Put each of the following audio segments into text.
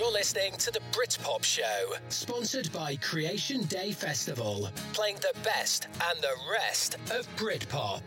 You're listening to the Britpop Show, sponsored by Creation Day Festival, playing the best and the rest of Britpop.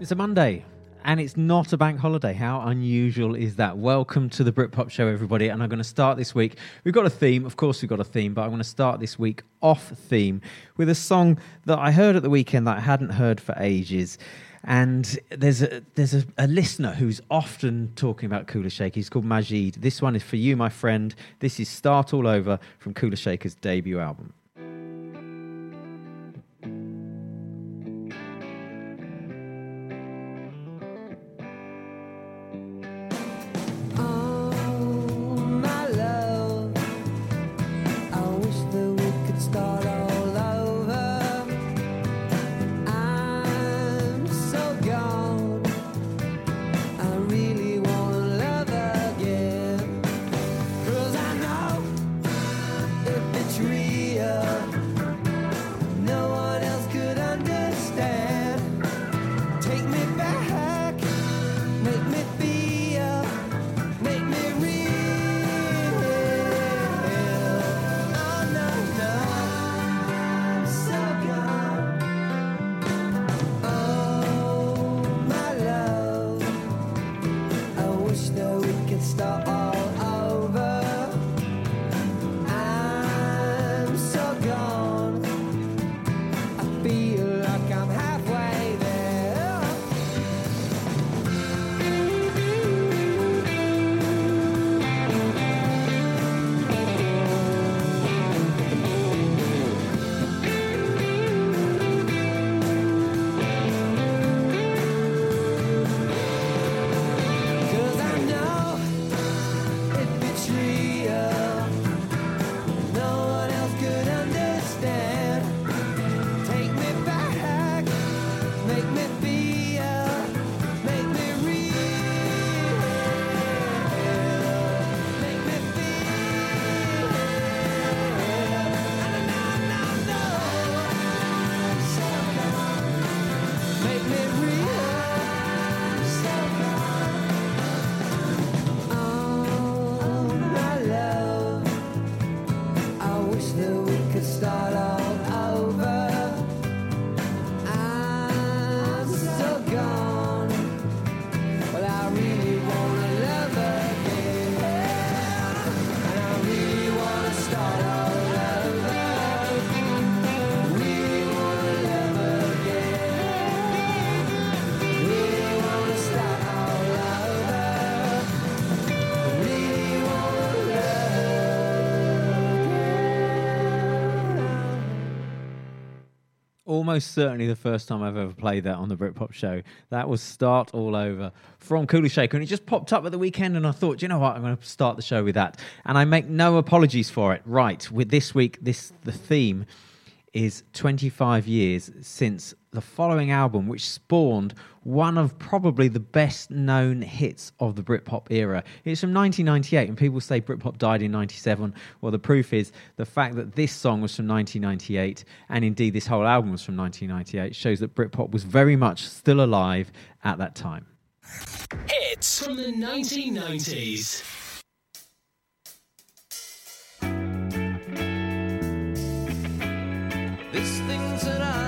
It's a Monday. And it's not a bank holiday. How unusual is that? Welcome to the Britpop Show, everybody. And I'm going to start this week. We've got a theme. Of course, we've got a theme, but I'm going to start this week off theme with a song that I heard at the weekend that I hadn't heard for ages. And there's a there's a, a listener who's often talking about Kula Shaker. He's called Majid. This one is for you, my friend. This is Start All Over from Kula Shaker's debut album. Almost certainly the first time I've ever played that on the Britpop show. That was Start All Over from Kula Shaker. And it just popped up at the weekend, and I thought, you know what, I'm going to start the show with that. And I make no apologies for it. Right, with this week, this the theme is 25 years since the following album, which spawned one of probably the best known hits of the Britpop era. It's from 1998, and people say Britpop died in 97. Well, the proof is the fact that this song was from 1998, and indeed this whole album was from 1998, shows that Britpop was very much still alive at that time. Hits from the 1990s. like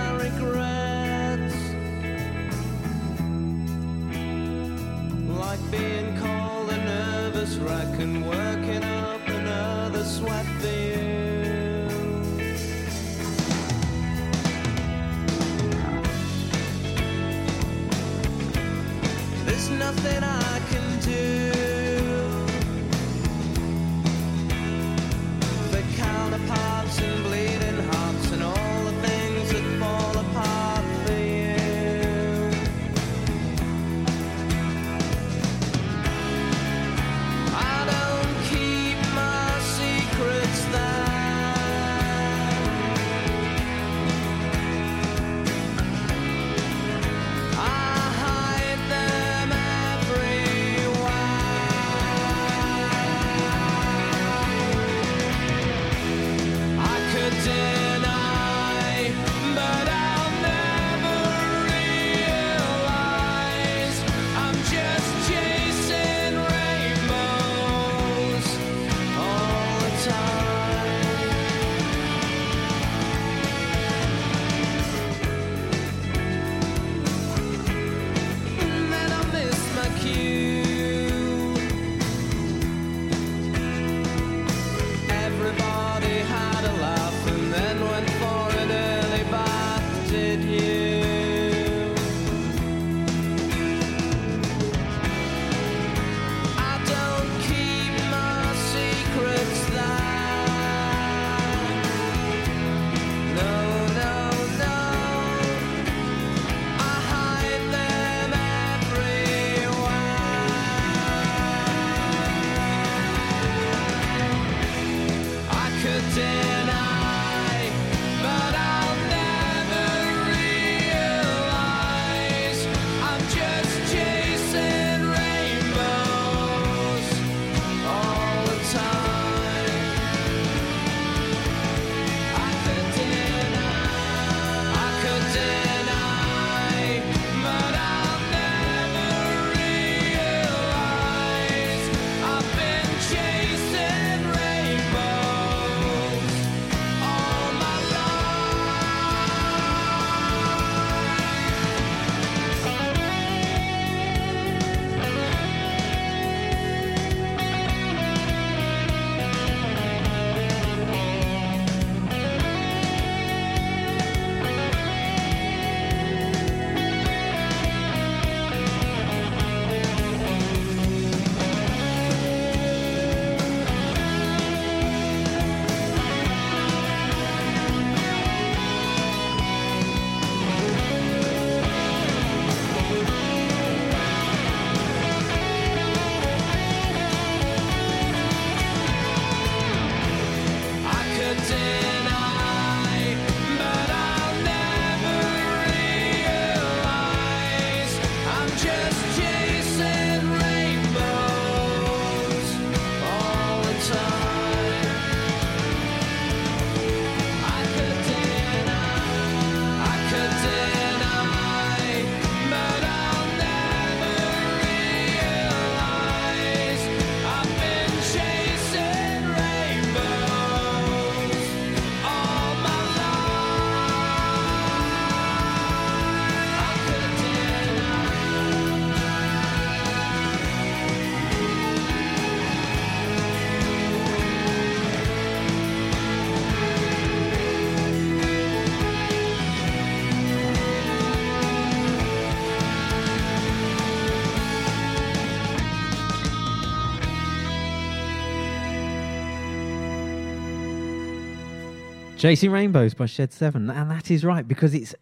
Chasing Rainbows by Shed 7. And that is right, because it's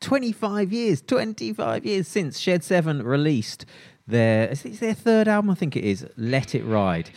25 years, 25 years since Shed 7 released their, it's their third album, I think it is, Let It Ride.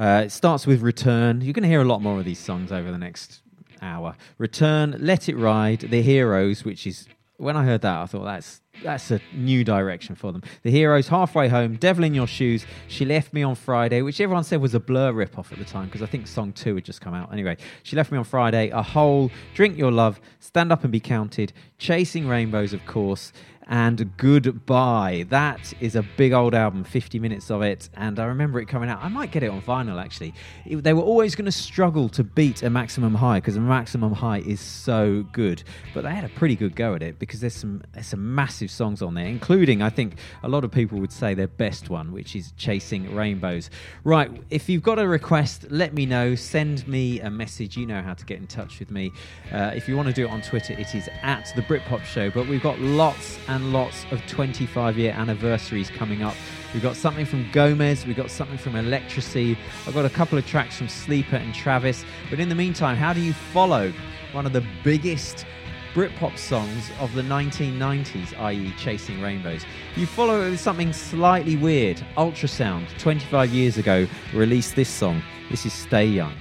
Uh, it starts with Return. You're going to hear a lot more of these songs over the next hour. Return, Let It Ride, The Heroes, which is, when I heard that, I thought that's that's a new direction for them. The Heroes, Halfway Home, Devil in Your Shoes, She Left Me on Friday, which everyone said was a Blur rip-off at the time because I think song two had just come out. Anyway, She Left Me on Friday, A Hole, Drink Your Love, Stand Up and Be Counted, Chasing Rainbows, of course, and Goodbye. That is a big old album, 50 minutes of it, and I remember it coming out. I might get it on vinyl actually. It- they were always going to struggle to beat a Maximum High because a Maximum High is so good, but they had a pretty good go at it because there's some there's some massive songs on there, including I think a lot of people would say their best one, which is Chasing Rainbows. Right, if you've got a request, let me know. Send me a message. You know how to get in touch with me. Uh, if you want to do it on Twitter, it is at the Britpop Show. But we've got lots and lots of 25 year anniversaries coming up. We've got something from Gomez, we've got something from Electrasy, I've got a couple of tracks from Sleeper and Travis. But in the meantime, how do you follow one of the biggest Britpop songs of the 1990s, i.e., Chasing Rainbows. You follow it with something slightly weird. Ultrasound, 25 years ago, released this song. This is Stay Young.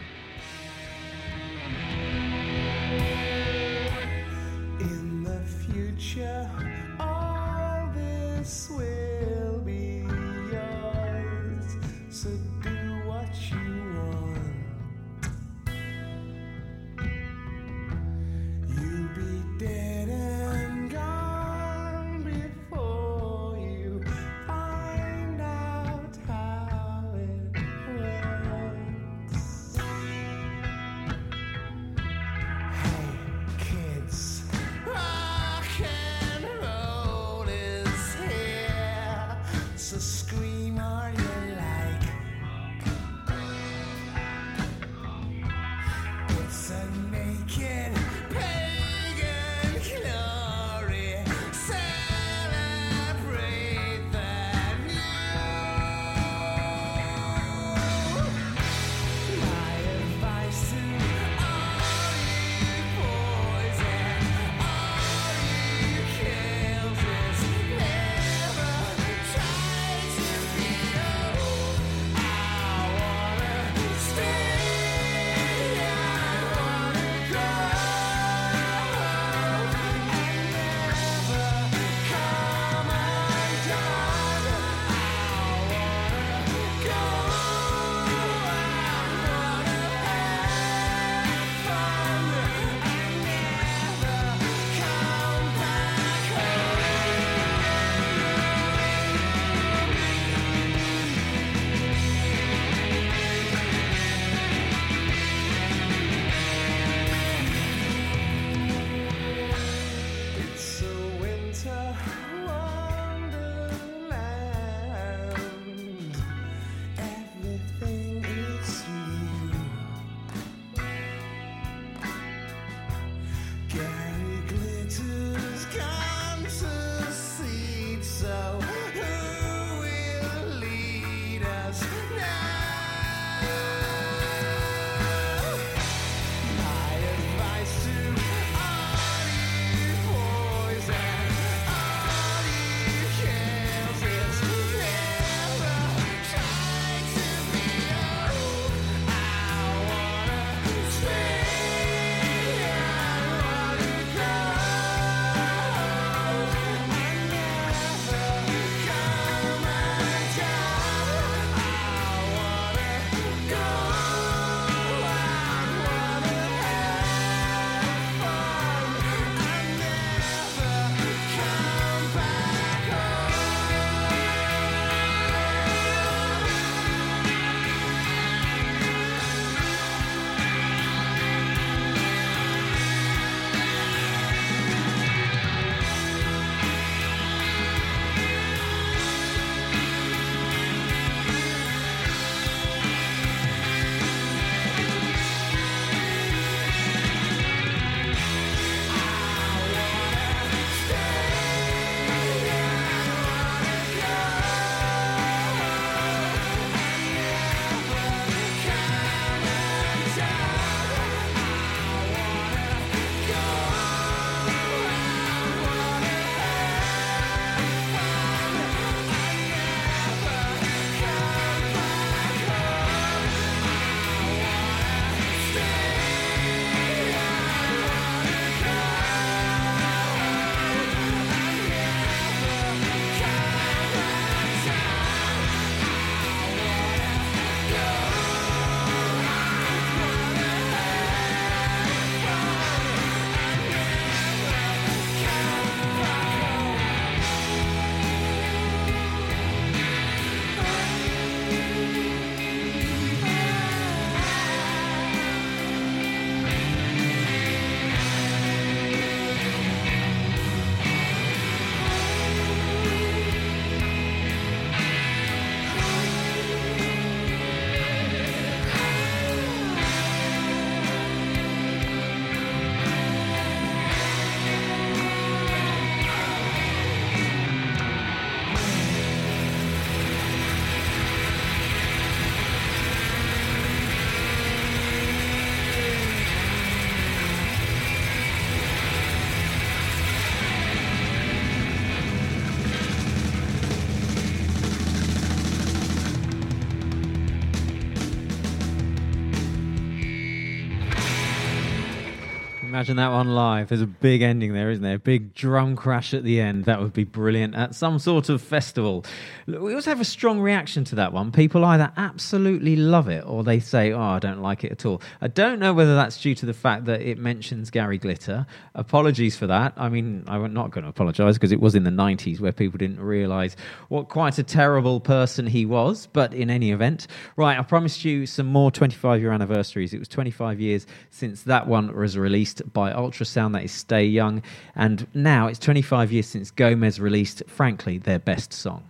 Imagine that one live. There's a big ending there, isn't there? A big drum crash at the end. That would be brilliant at some sort of festival. We also have a strong reaction to that one. People either absolutely love it or they say, oh, I don't like it at all. I don't know whether that's due to the fact that it mentions Gary Glitter. Apologies for that. I mean, I'm not going to apologise because it was in the 90s where people didn't realise what quite a terrible person he was. But in any event, right, I promised you some more 25 year anniversaries. It was 25 years since that one was released by Ultrasound. That is Stay Young. And now it's 25 years since Gomez released, frankly, their best song.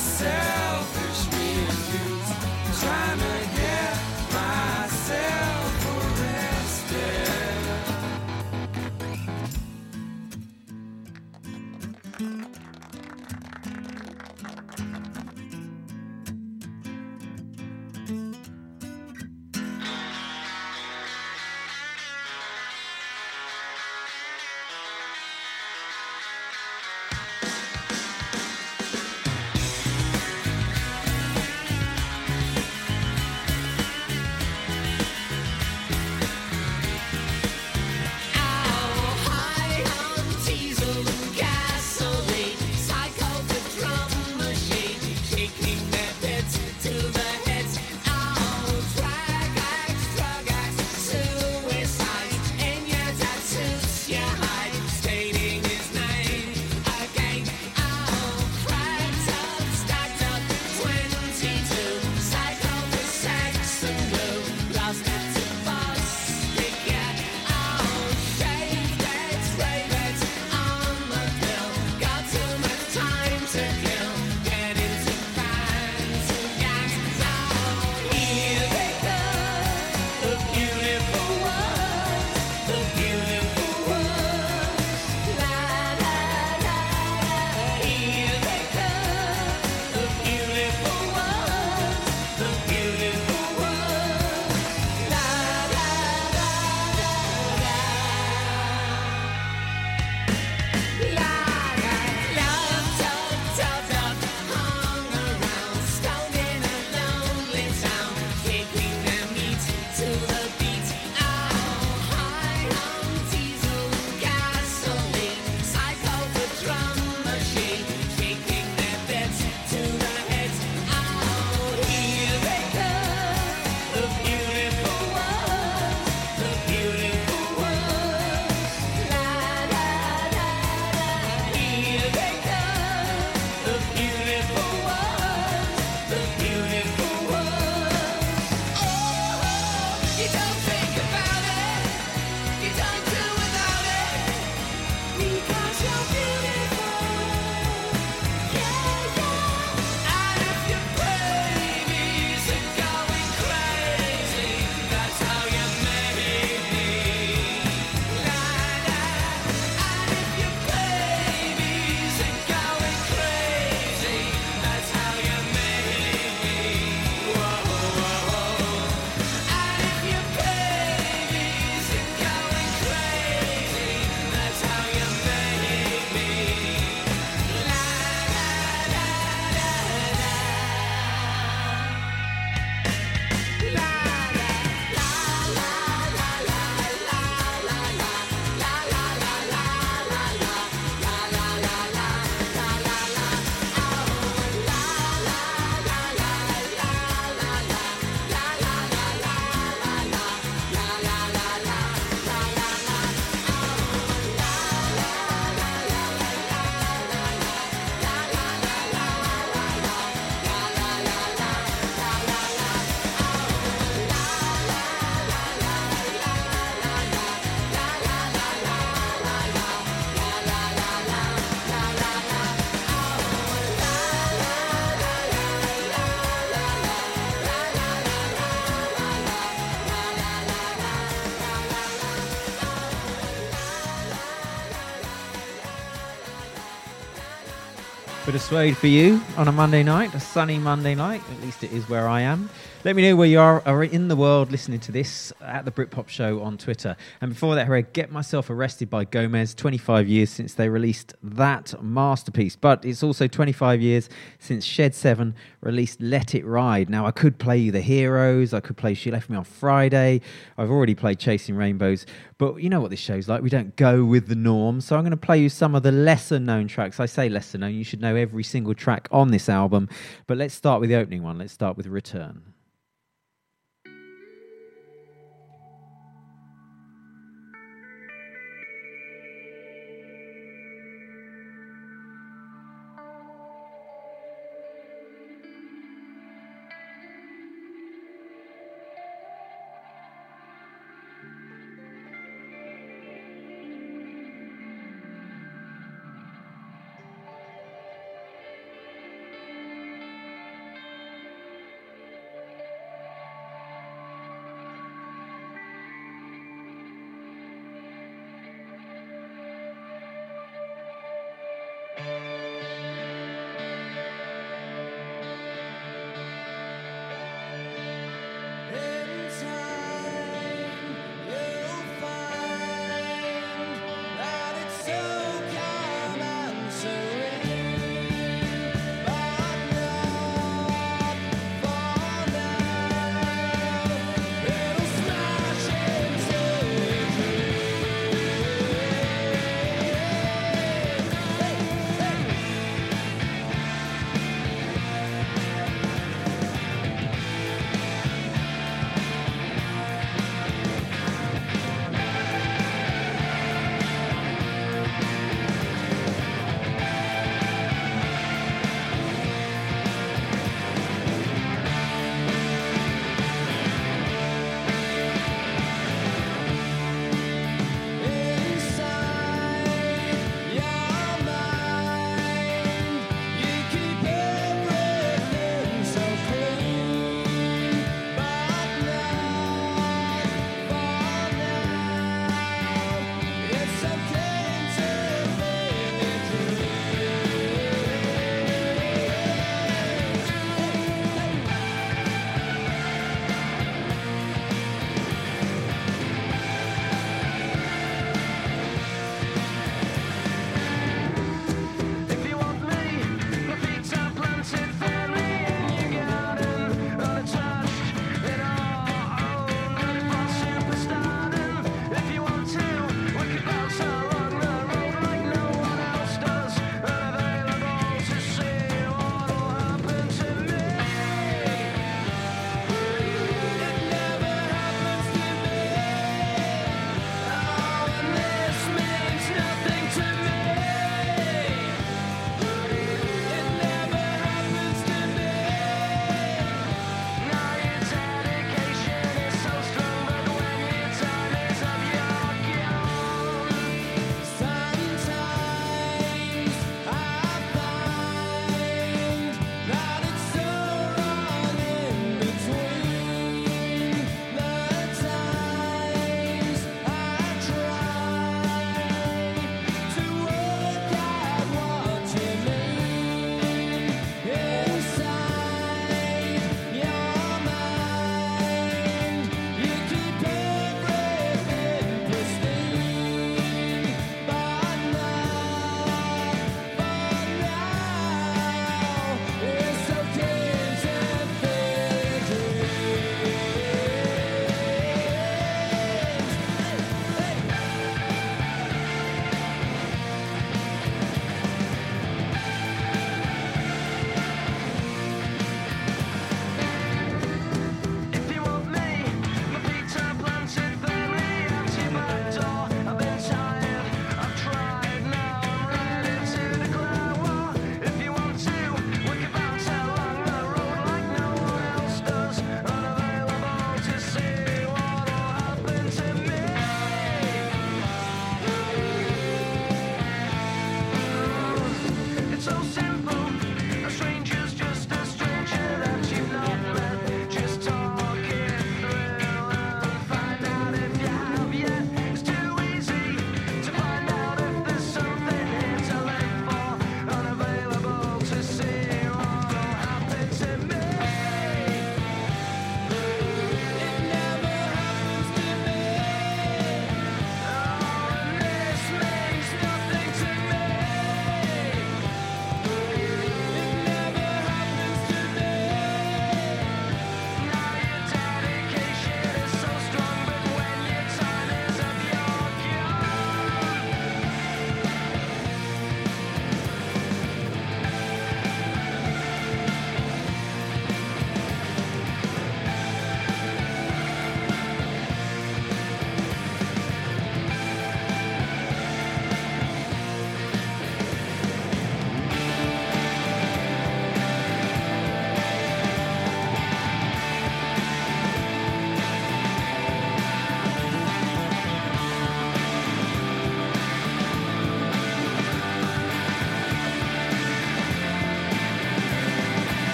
For Bit of suede for you on a Monday night, a sunny Monday night. At least it is where I am. Let me know where you are, are in the world listening to this at the Britpop Show on Twitter. And before that, hooray, Get Myself Arrested by Gomez. 25 years since they released that masterpiece. But it's also 25 years since Shed 7 released Let It Ride. Now, I could play you The Heroes. I could play She Left Me on Friday. I've already played Chasing Rainbows. But you know what this show's like. We don't go with the norm. So I'm going to play you some of the lesser known tracks. I say lesser known. You should know every single track on this album. But let's start with the opening one. Let's start with Return.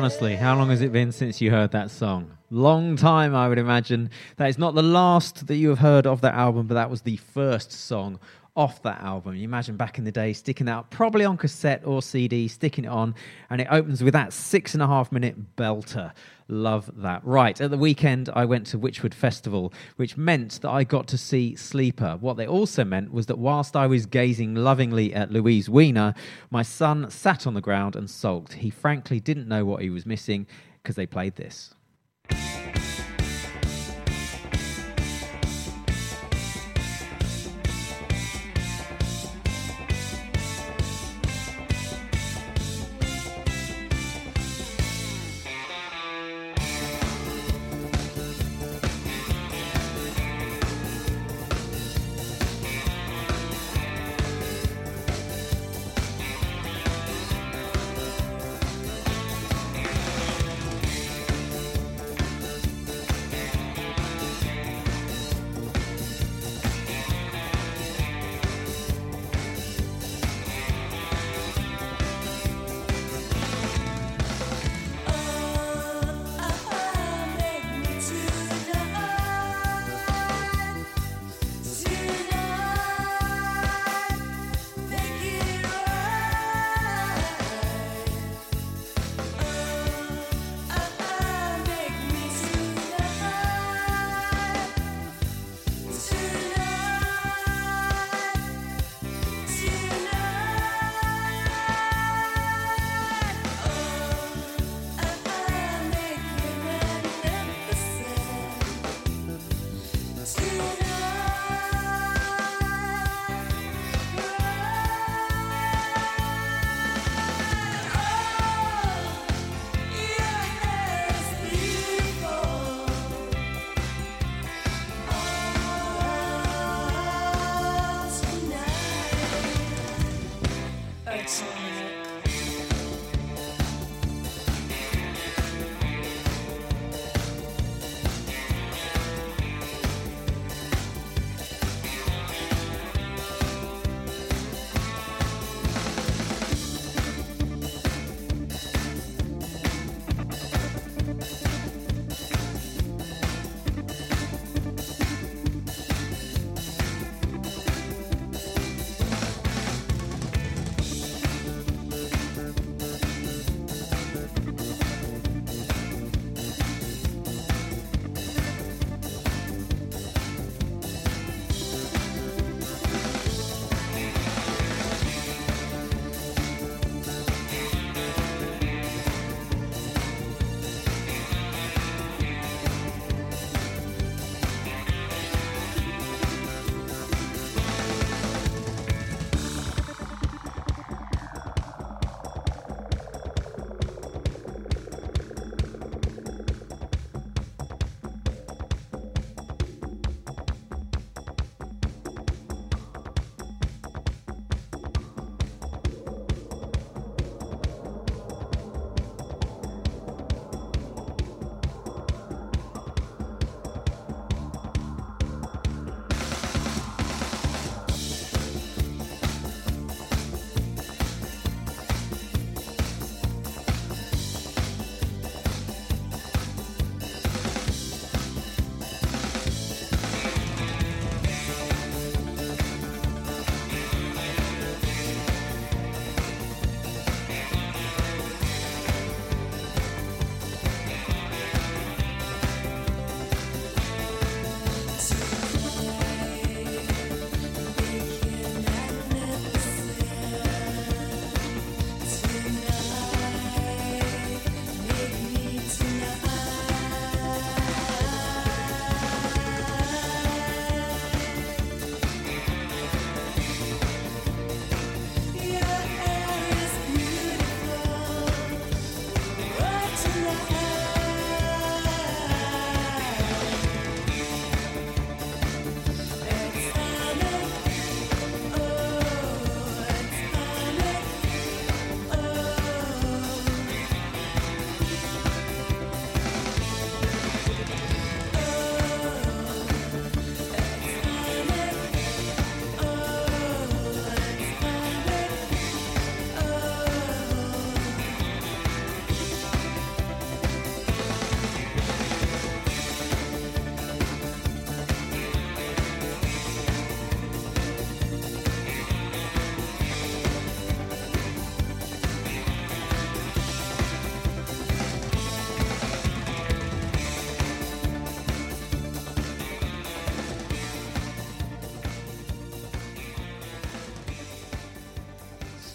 Honestly, how long has it been since you heard that song? Long time, I would imagine. That is not the last that you have heard of that album, but that was the first song off that album. You imagine back in the day sticking that out, probably on cassette or CD, sticking it on, and it opens with that six and a half minute belter. Love that. Right, at the weekend, I went to Wychwood Festival, which meant that I got to see Sleeper. What they also meant was that whilst I was gazing lovingly at Louise Wener, my son sat on the ground and sulked. He frankly didn't know what he was missing because they played this.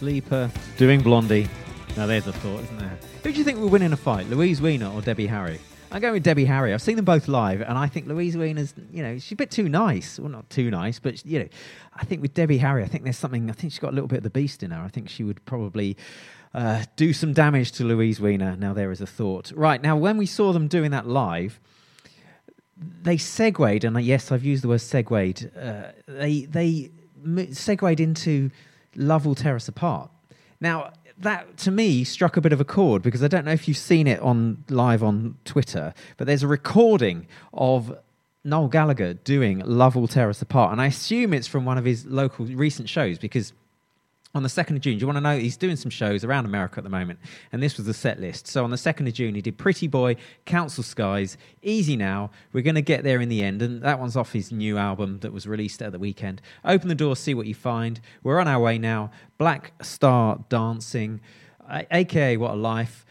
Sleeper doing Blondie. Now there's a thought, isn't there? Who do you think will win in a fight, Louise Wener or Debbie Harry? I'm going with Debbie Harry. I've seen them both live, and I think Louise Wener's, you know, she's a bit too nice. Well, not too nice, but you know, I think with Debbie Harry, I think there's something. I think she's got a little bit of the beast in her. I think she would probably uh, do some damage to Louise Wener. Now there is a thought. Right now, when we saw them doing that live, they segued, and yes, I've used the word segued. Uh, they they segued into "Love Will Tear Us Apart." Now that to me struck a bit of a chord because I don't know if you've seen it on live on Twitter, but there's a recording of Noel Gallagher doing "Love Will Tear Us Apart," and I assume it's from one of his local recent shows because on the 2nd of June, do you want to know? He's doing some shows around America at the moment, and this was the set list. So on the 2nd of June, he did Pretty Boy, Council Skies, Easy Now. We're going to get there in the end, and that one's off his new album that was released at the weekend. Open the door, see what you find. We're on our way now. Black Star Dancing, aka What a Life.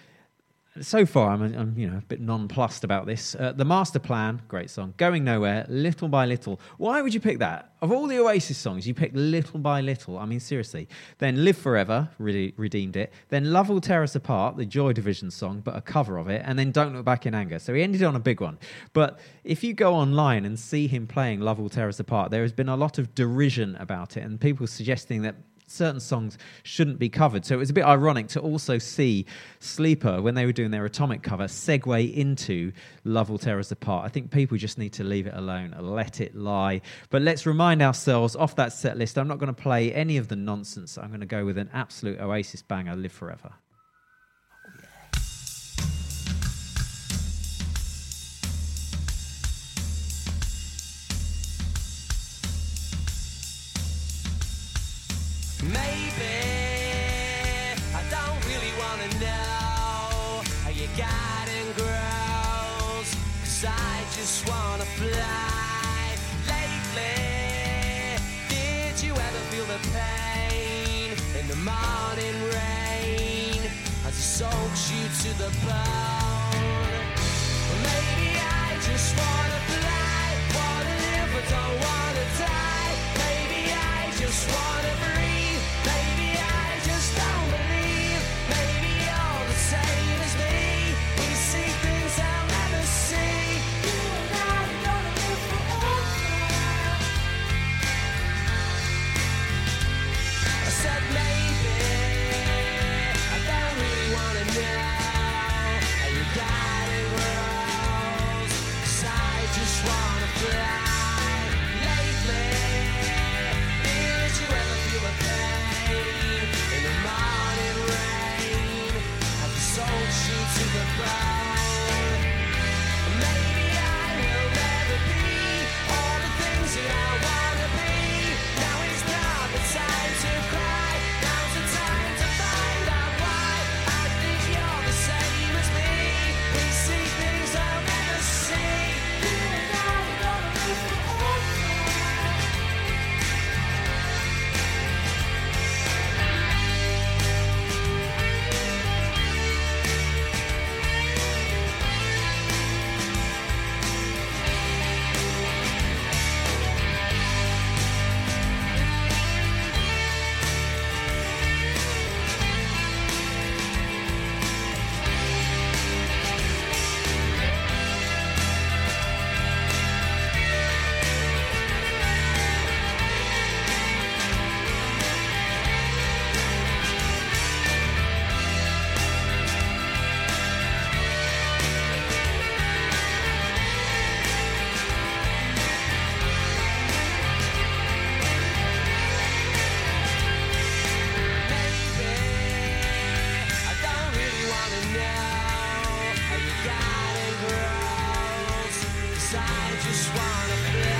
So far, I'm, I'm you know a bit nonplussed about this. Uh, the Master Plan, great song. Going Nowhere, Little by Little. Why would you pick that? Of all the Oasis songs, you picked Little by Little. I mean, seriously. Then Live Forever, really redeemed it. Then Love Will Tear Us Apart, the Joy Division song, but a cover of it. And then Don't Look Back in Anger. So he ended on a big one. But if you go online and see him playing Love Will Tear Us Apart, there has been a lot of derision about it and people suggesting that certain songs shouldn't be covered. So it was a bit ironic to also see Sleeper, when they were doing their Atomic cover, segue into Love Will Tear Us Apart. I think people just need to leave it alone, let it lie. But let's remind ourselves off that set list, I'm not going to play any of the nonsense. I'm going to go with an absolute Oasis banger, Live Forever. Maybe I don't really wanna know how your garden grows. Cause I just wanna fly. Lately, did you ever feel the pain in the morning rain as it soaks you to the bone? now I gotta grow. I just wanna play.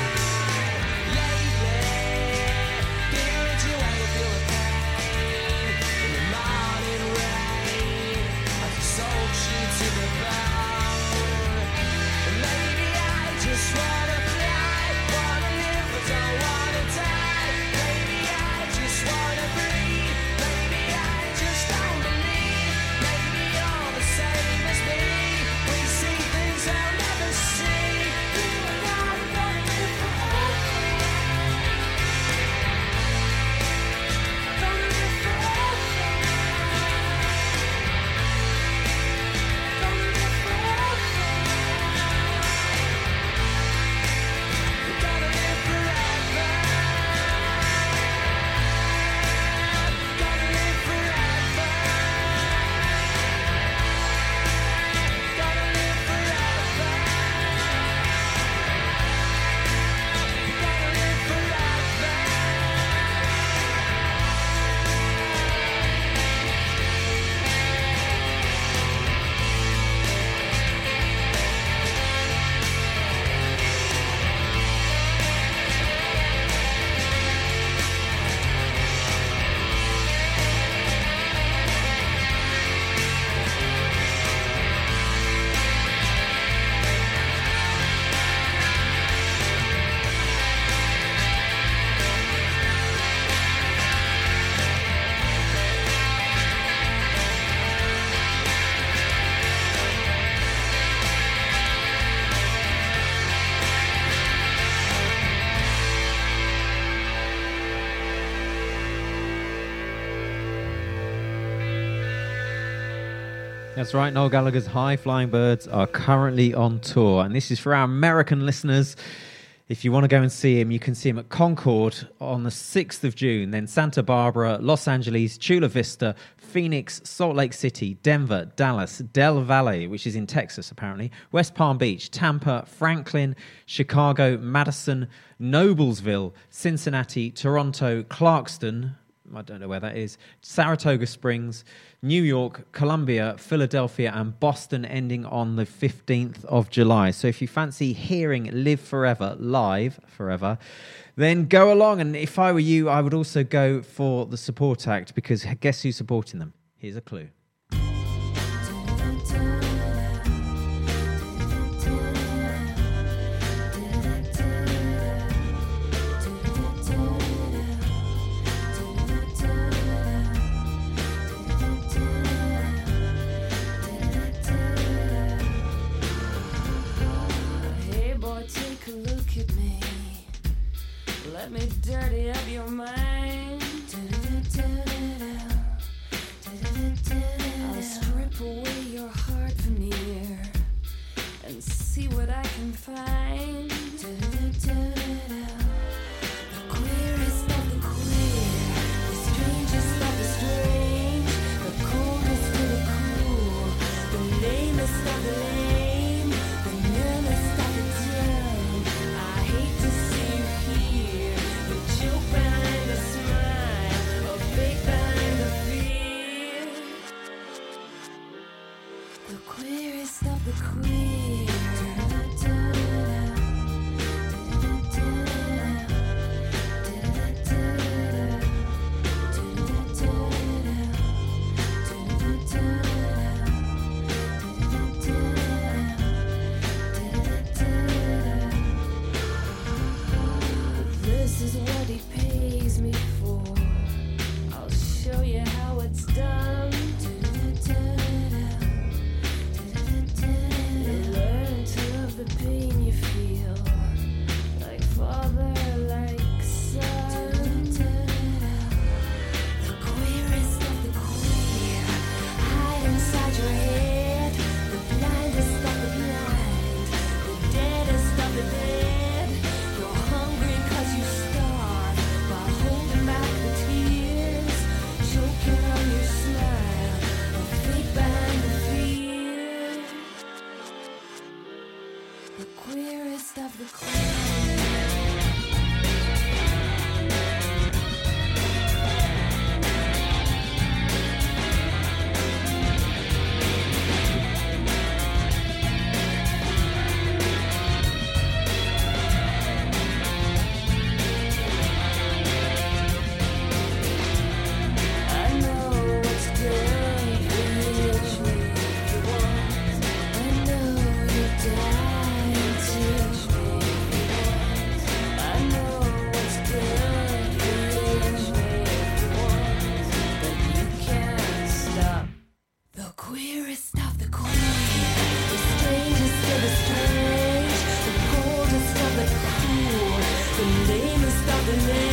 That's right. Noel Gallagher's High Flying Birds are currently on tour, and this is for our American listeners. If you want to go and see him, you can see him at Concord on the 6th of June, then Santa Barbara, Los Angeles, Chula Vista, Phoenix, Salt Lake City, Denver, Dallas, Del Valle, which is in Texas apparently, West Palm Beach, Tampa, Franklin, Chicago, Madison, Noblesville, Cincinnati, Toronto, Clarkston, I don't know where that is, Saratoga Springs, New York, Columbia, Philadelphia, and Boston, ending on the 15th of July. So if you fancy hearing Live Forever live forever, then go along. And if I were you, I would also go for the support act because guess who's supporting them? Here's a clue. Let me dirty up your mind. I'll strip away your heart veneer and see what I can find. The queerest of the queer. Cool, the lamest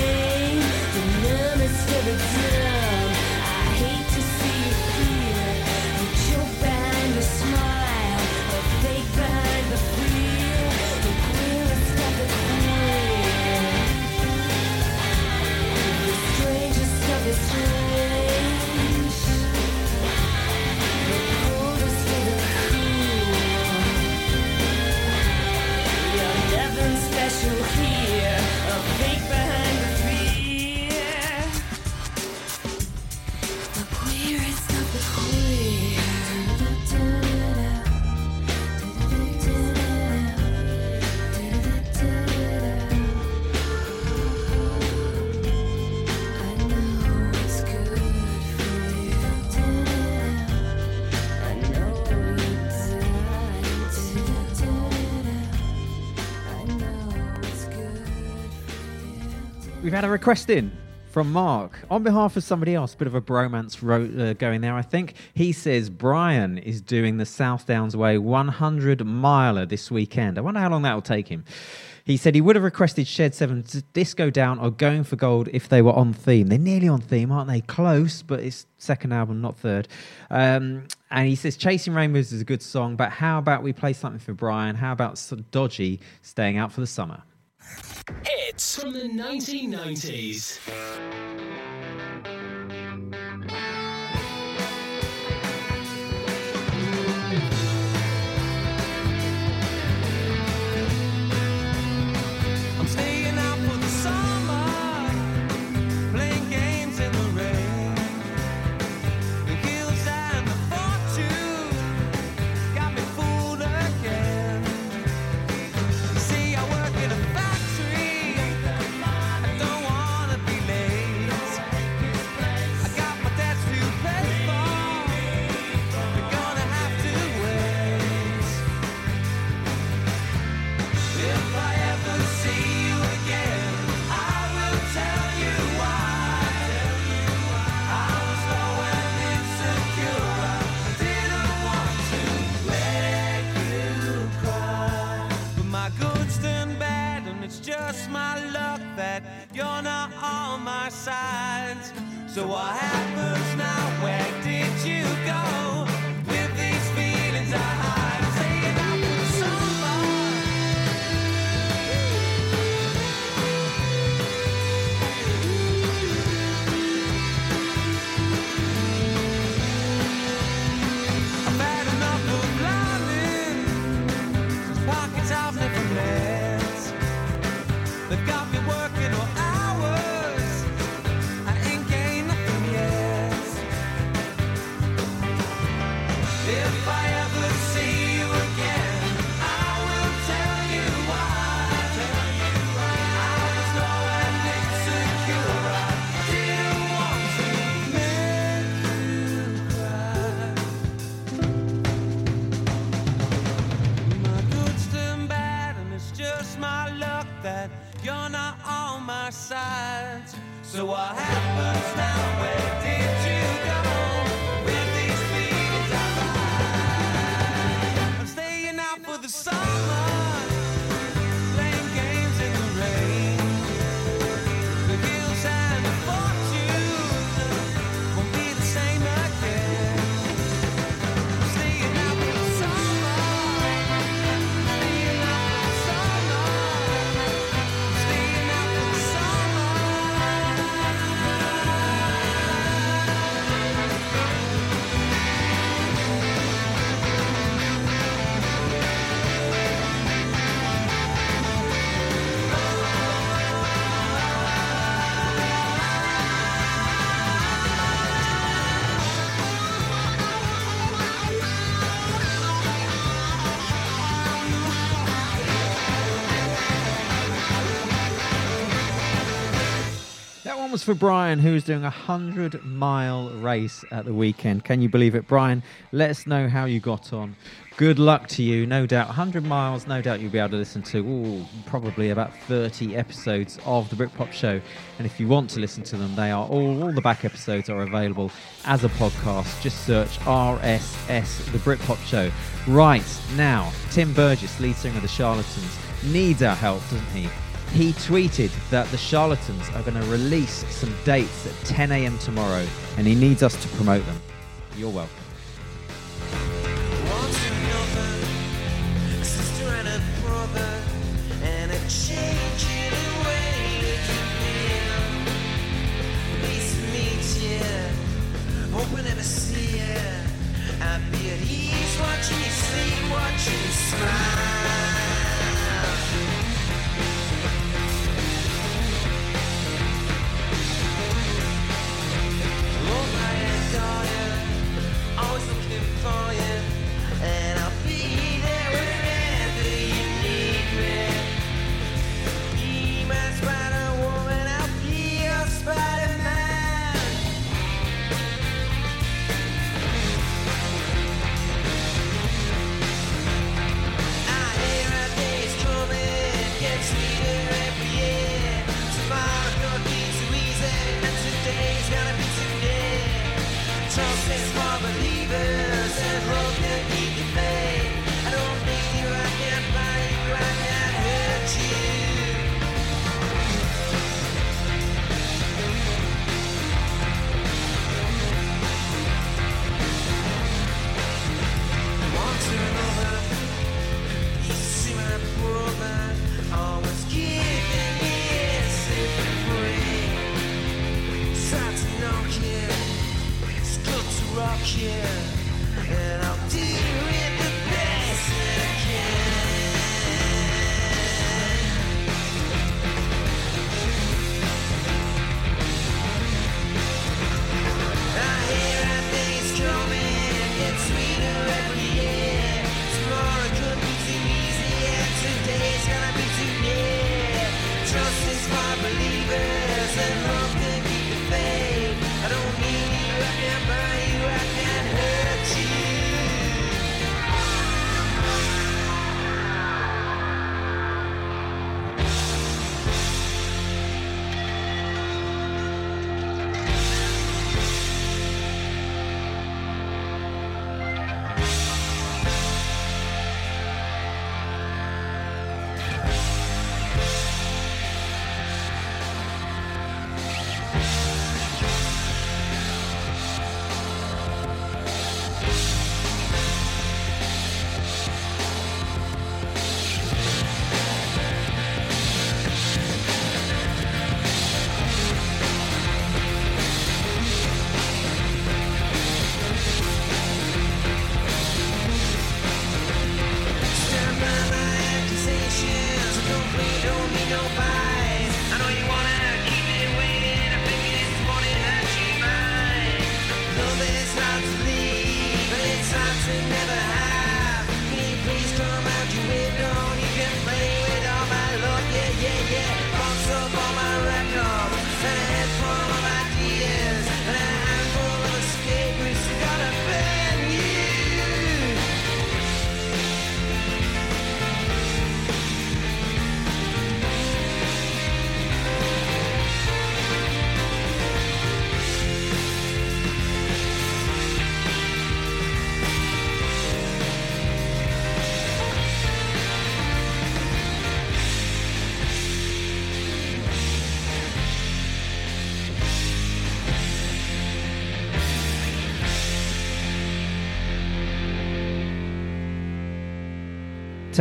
had a request in from Mark on behalf of somebody else. Bit of a bromance uh, going there, I think. He says Brian is doing the South Downs Way 100 miler this weekend. I wonder how long that will take him. He said he would have requested Shed 7 Disco Down or Going for Gold if they were on theme. They're nearly on theme, aren't they? Close, but it's second album, not third. Um, and he says Chasing Rainbows is a good song, but how about we play something for Brian? How about Dodgy staying out for the summer? Hits from the 1990s. Why? was for Brian, who's doing a 100 mile race at the weekend. Can you believe it, Brian? Let us know how you got on. Good luck to you, no doubt. 100 miles, no doubt you'll be able to listen to ooh, probably about 30 episodes of the Britpop Show. And if you want to listen to them, they are all, all the back episodes are available as a podcast. Just search RSS, the Britpop Show. Right now, Tim Burgess, lead singer of the Charlatans, needs our help, doesn't he? He tweeted that the Charlatans are going to release some dates at 10 a.m. tomorrow, and he needs us to promote them. You're welcome. Watching you sleep, watching you smile.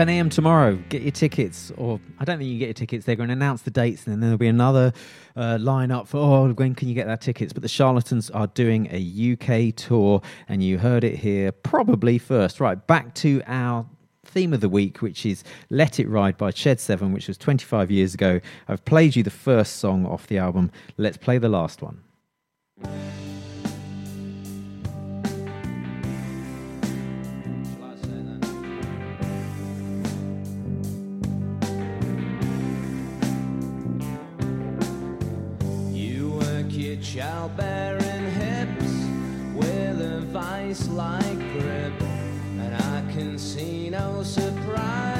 10 a.m. tomorrow. Get your tickets, or I don't think you get your tickets. They're going to announce the dates, and then there'll be another uh, lineup for oh, when can you get that tickets? But the Charlatans are doing a UK tour, and you heard it here probably first. Right, back to our theme of the week, which is Let It Ride by Shed Seven, which was 25 years ago. I've played you the first song off the album. Let's play the last one. Childbearing hips with a vice like grip, and I can see no surprise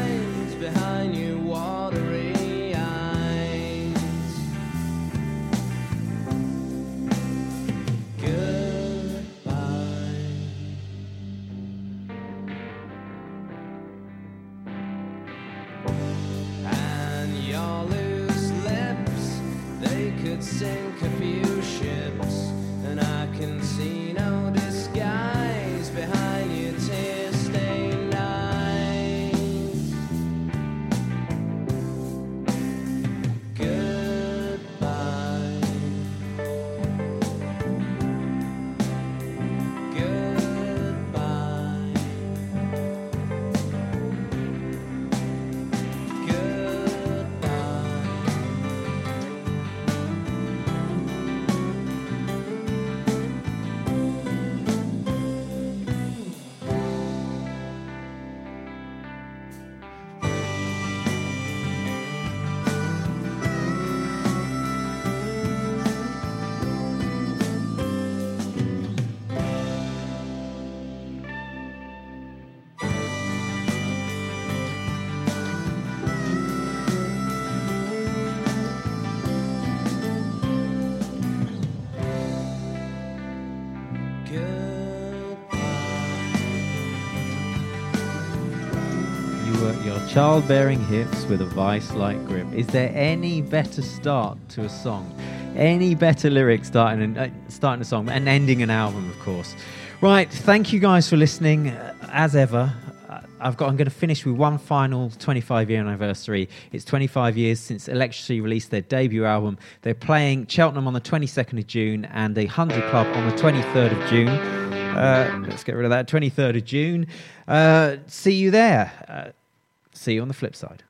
childbearing hips with a vice like grip. Is there any better start to a song? Any better lyrics starting, an, uh, starting a song and ending an album, of course? Right, thank you guys for listening. Uh, as ever, uh, I've got. I'm going to finish with one final 25 year anniversary. It's 25 years since Electrasy released their debut album. They're playing Cheltenham on the 22nd of June and the 100 Club on the 23rd of June. Uh, let's get rid of that. 23rd of June. Uh, see you there. Uh, see you on the flip side.